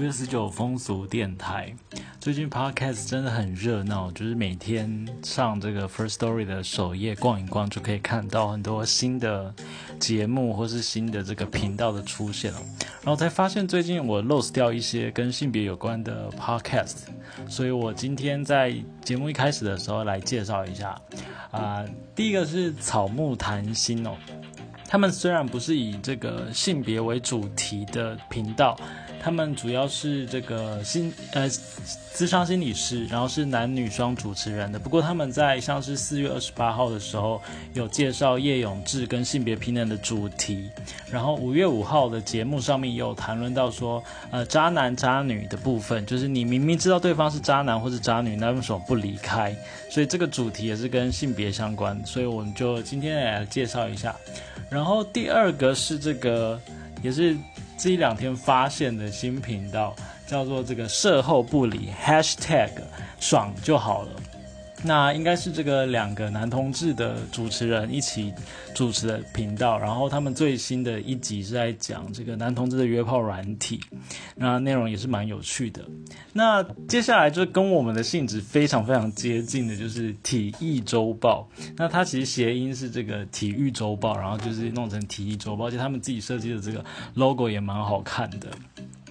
五月十九风俗电台，最近 podcast 真的很热闹，就是每天上这个 First Story 的首页逛一逛，就可以看到很多新的节目或是新的这个频道的出现了。然后才发现最近我 lose 掉一些跟性别有关的 podcast，所以我今天在节目一开始的时候来介绍一下。啊，第一个是草木谈心哦。他们虽然不是以这个性别为主题的频道，他们主要是这个心呃，智商心理师，然后是男女双主持人的。不过他们在像是四月二十八号的时候有介绍叶永志跟性别平等的主题，然后五月五号的节目上面也有谈论到说，呃，渣男渣女的部分，就是你明明知道对方是渣男或是渣女，那为什么不离开？所以这个主题也是跟性别相关，所以我们就今天来介绍一下。然后然后第二个是这个，也是这一两天发现的新频道，叫做这个售后不理 #hashtag 爽就好了。那应该是这个两个男同志的主持人一起主持的频道，然后他们最新的一集是在讲这个男同志的约炮软体，那内容也是蛮有趣的。那接下来就跟我们的性质非常非常接近的，就是体育周报。那它其实谐音是这个体育周报，然后就是弄成体育周报，而且他们自己设计的这个 logo 也蛮好看的。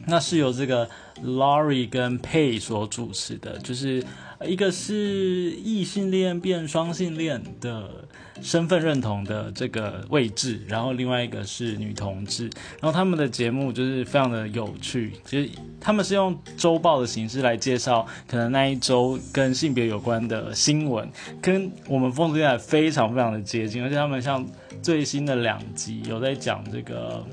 那是由这个 Laurie 跟 Pay 所主持的，就是。一个是异性恋变双性恋的身份认同的这个位置，然后另外一个是女同志，然后他们的节目就是非常的有趣，就是他们是用周报的形式来介绍可能那一周跟性别有关的新闻，跟我们风俗电台非常非常的接近，而且他们像最新的两集有在讲这个。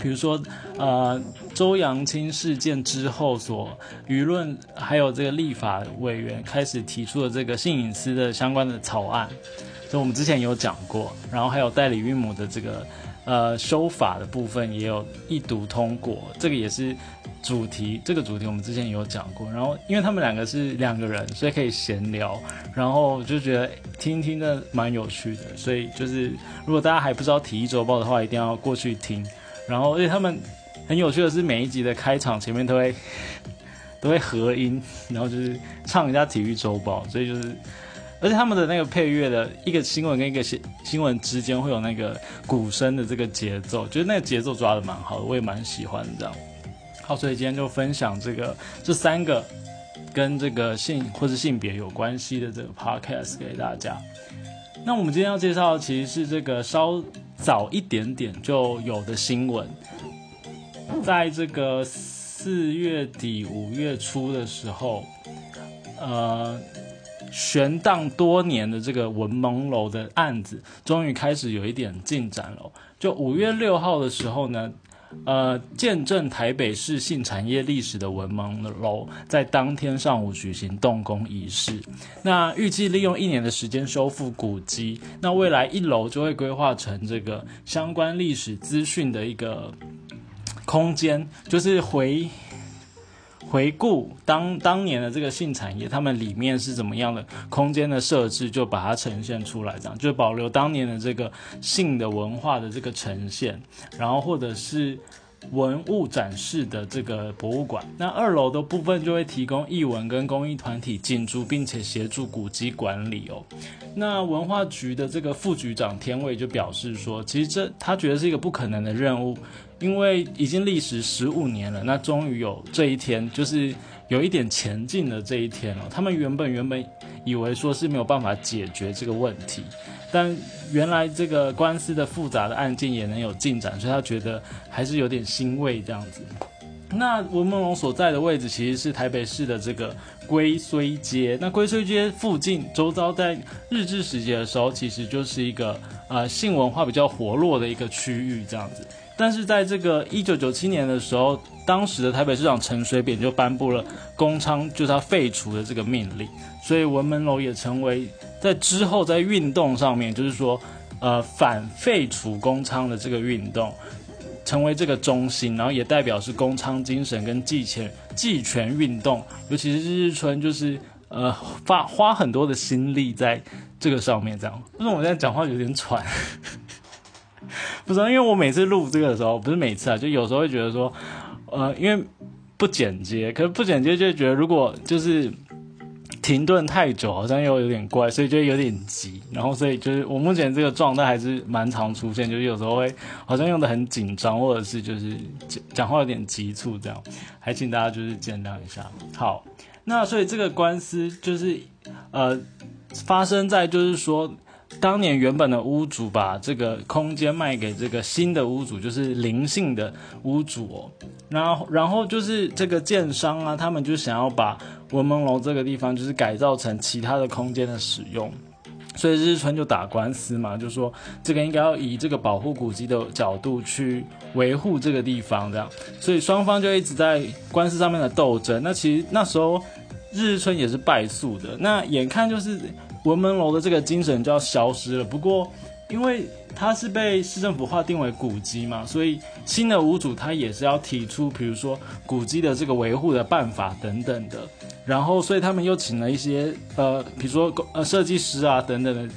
比如说，呃，周扬青事件之后，所舆论还有这个立法委员开始提出的这个性隐私的相关的草案，所以我们之前有讲过。然后还有代理孕母的这个呃修法的部分也有一读通过，这个也是主题。这个主题我们之前有讲过。然后因为他们两个是两个人，所以可以闲聊，然后就觉得听听的蛮有趣的。所以就是如果大家还不知道体育周报的话，一定要过去听。然后，而且他们很有趣的是，每一集的开场前面都会都会合音，然后就是唱一下体育周报，所以就是，而且他们的那个配乐的一个新闻跟一个新新闻之间会有那个鼓声的这个节奏，觉得那个节奏抓的蛮好的，我也蛮喜欢这样。好，所以今天就分享这个这三个跟这个性或者性别有关系的这个 podcast 给大家。那我们今天要介绍的其实是这个稍。早一点点就有的新闻，在这个四月底五月初的时候，呃，悬荡多年的这个文蒙楼的案子，终于开始有一点进展了。就五月六号的时候呢。呃，见证台北市性产业历史的文盲楼，在当天上午举行动工仪式。那预计利用一年的时间修复古迹，那未来一楼就会规划成这个相关历史资讯的一个空间，就是回。回顾当当年的这个性产业，他们里面是怎么样的空间的设置，就把它呈现出来，这样就保留当年的这个性的文化的这个呈现，然后或者是文物展示的这个博物馆。那二楼的部分就会提供艺文跟公益团体进驻，并且协助古迹管理哦。那文化局的这个副局长天伟就表示说，其实这他觉得是一个不可能的任务。因为已经历时十五年了，那终于有这一天，就是有一点前进的这一天了。他们原本原本以为说是没有办法解决这个问题，但原来这个官司的复杂的案件也能有进展，所以他觉得还是有点欣慰这样子。那文梦龙所在的位置其实是台北市的这个龟虽街，那龟虽街附近周遭在日治时期的时候，其实就是一个呃性文化比较活络的一个区域这样子。但是在这个一九九七年的时候，当时的台北市长陈水扁就颁布了公娼就是他废除的这个命令，所以文门楼也成为在之后在运动上面，就是说，呃，反废除公娼的这个运动，成为这个中心，然后也代表是公娼精神跟继权继权运动，尤其是日日春，就是呃，花花很多的心力在这个上面，这样。为什么我现在讲话有点喘？不知道，因为我每次录这个的时候，不是每次啊，就有时候会觉得说，呃，因为不剪接，可是不剪接就觉得如果就是停顿太久，好像又有点怪，所以就有点急。然后所以就是我目前这个状态还是蛮常出现，就是有时候会好像用的很紧张，或者是就是讲讲话有点急促这样，还请大家就是见谅一下。好，那所以这个官司就是呃发生在就是说。当年原本的屋主把这个空间卖给这个新的屋主，就是灵性的屋主哦。然后，然后就是这个建商啊，他们就想要把文蒙楼这个地方就是改造成其他的空间的使用，所以日春就打官司嘛，就说这个应该要以这个保护古迹的角度去维护这个地方，这样。所以双方就一直在官司上面的斗争。那其实那时候日春也是败诉的。那眼看就是。文门楼的这个精神就要消失了。不过，因为它是被市政府划定为古迹嘛，所以新的屋主他也是要提出，比如说古迹的这个维护的办法等等的。然后，所以他们又请了一些呃，比如说呃设计师啊等等的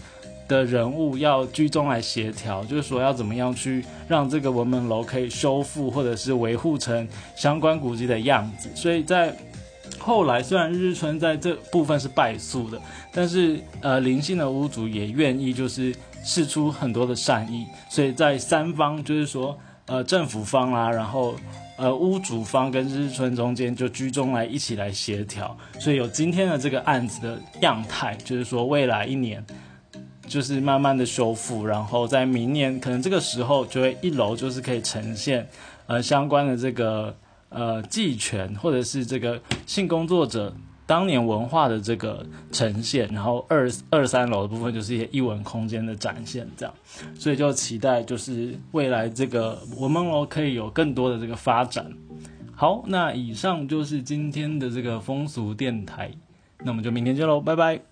的人物要居中来协调，就是说要怎么样去让这个文门楼可以修复或者是维护成相关古迹的样子。所以在后来虽然日春在这部分是败诉的，但是呃灵性的屋主也愿意就是试出很多的善意，所以在三方就是说呃政府方啦，然后呃屋主方跟日春中间就居中来一起来协调，所以有今天的这个案子的样态，就是说未来一年就是慢慢的修复，然后在明年可能这个时候就会一楼就是可以呈现呃相关的这个。呃，祭权或者是这个性工作者当年文化的这个呈现，然后二二三楼的部分就是一些艺文空间的展现，这样，所以就期待就是未来这个我们楼可以有更多的这个发展。好，那以上就是今天的这个风俗电台，那我们就明天见喽，拜拜。